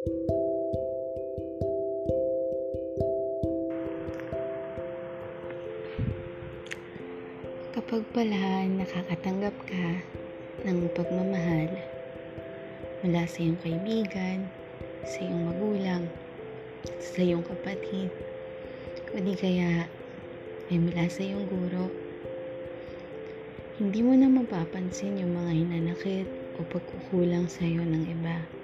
Kapag pala nakakatanggap ka ng pagmamahal mula sa iyong kaibigan, sa iyong magulang, sa iyong kapatid, o di kaya ay mula sa iyong guro, hindi mo na mapapansin yung mga hinanakit o pagkukulang sa iyo ng iba.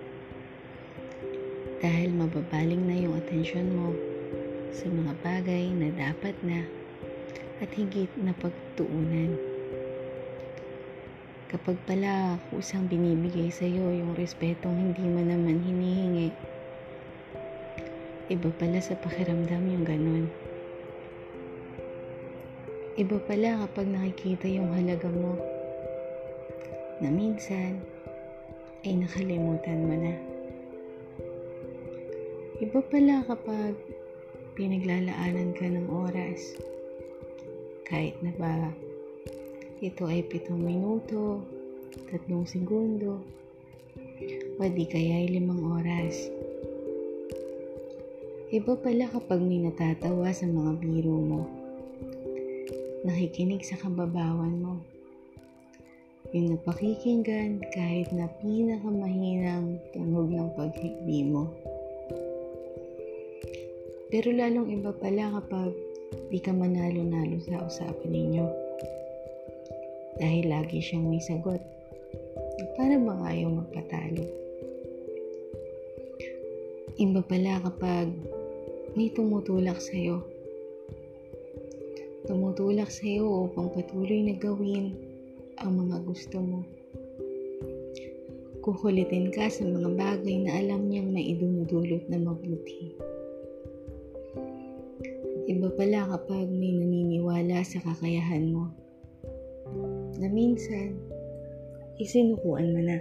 Dahil mababaling na yung atensyon mo sa mga bagay na dapat na at higit na pagtuunan. Kapag pala kusang binibigay sa iyo yung respetong hindi mo naman hinihingi, iba pala sa pakiramdam yung ganun. Iba pala kapag nakikita yung halaga mo na minsan ay nakalimutan mo na. Iba pala kapag pinaglalaanan ka ng oras kahit na ba ito ay pitong minuto, tatlong segundo, o di kaya ay limang oras. Iba pala kapag may natatawa sa mga biro mo, nakikinig sa kababawan mo, yung napakikinggan kahit na pinakamahinang tunog ng paghikbi mo. Pero lalong iba pala kapag di ka manalo-nalo sa usapan ninyo. Dahil lagi siyang may sagot. Para bang ayaw magpatalo? Iba pala kapag may tumutulak sa'yo. Tumutulak sa'yo upang patuloy na gawin ang mga gusto mo. Kukulitin ka sa mga bagay na alam niyang maidumudulot na mabuti. Iba pala kapag may naniniwala sa kakayahan mo. Na minsan, isinukuan mo na.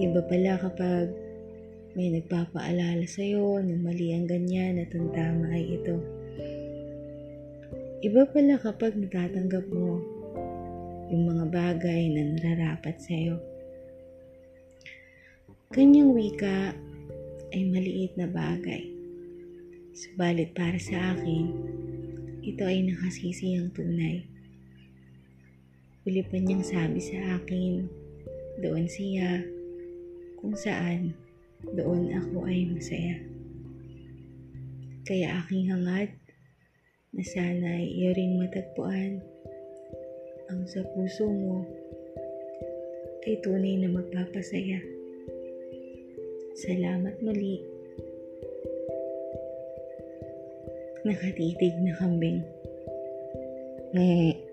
Iba pala kapag may nagpapaalala sa'yo na mali ang ganyan at ang tama ay ito. Iba pala kapag natatanggap mo yung mga bagay na nararapat sa'yo. Kanyang wika ay maliit na bagay Subalit para sa akin, ito ay nakasisiyang tunay. Uli pa niyang sabi sa akin, doon siya, kung saan, doon ako ay masaya. Kaya aking hangad na sana iyo rin matagpuan ang sa puso mo ay tunay na magpapasaya. Salamat muli. Nakatitig na kambing. Eh,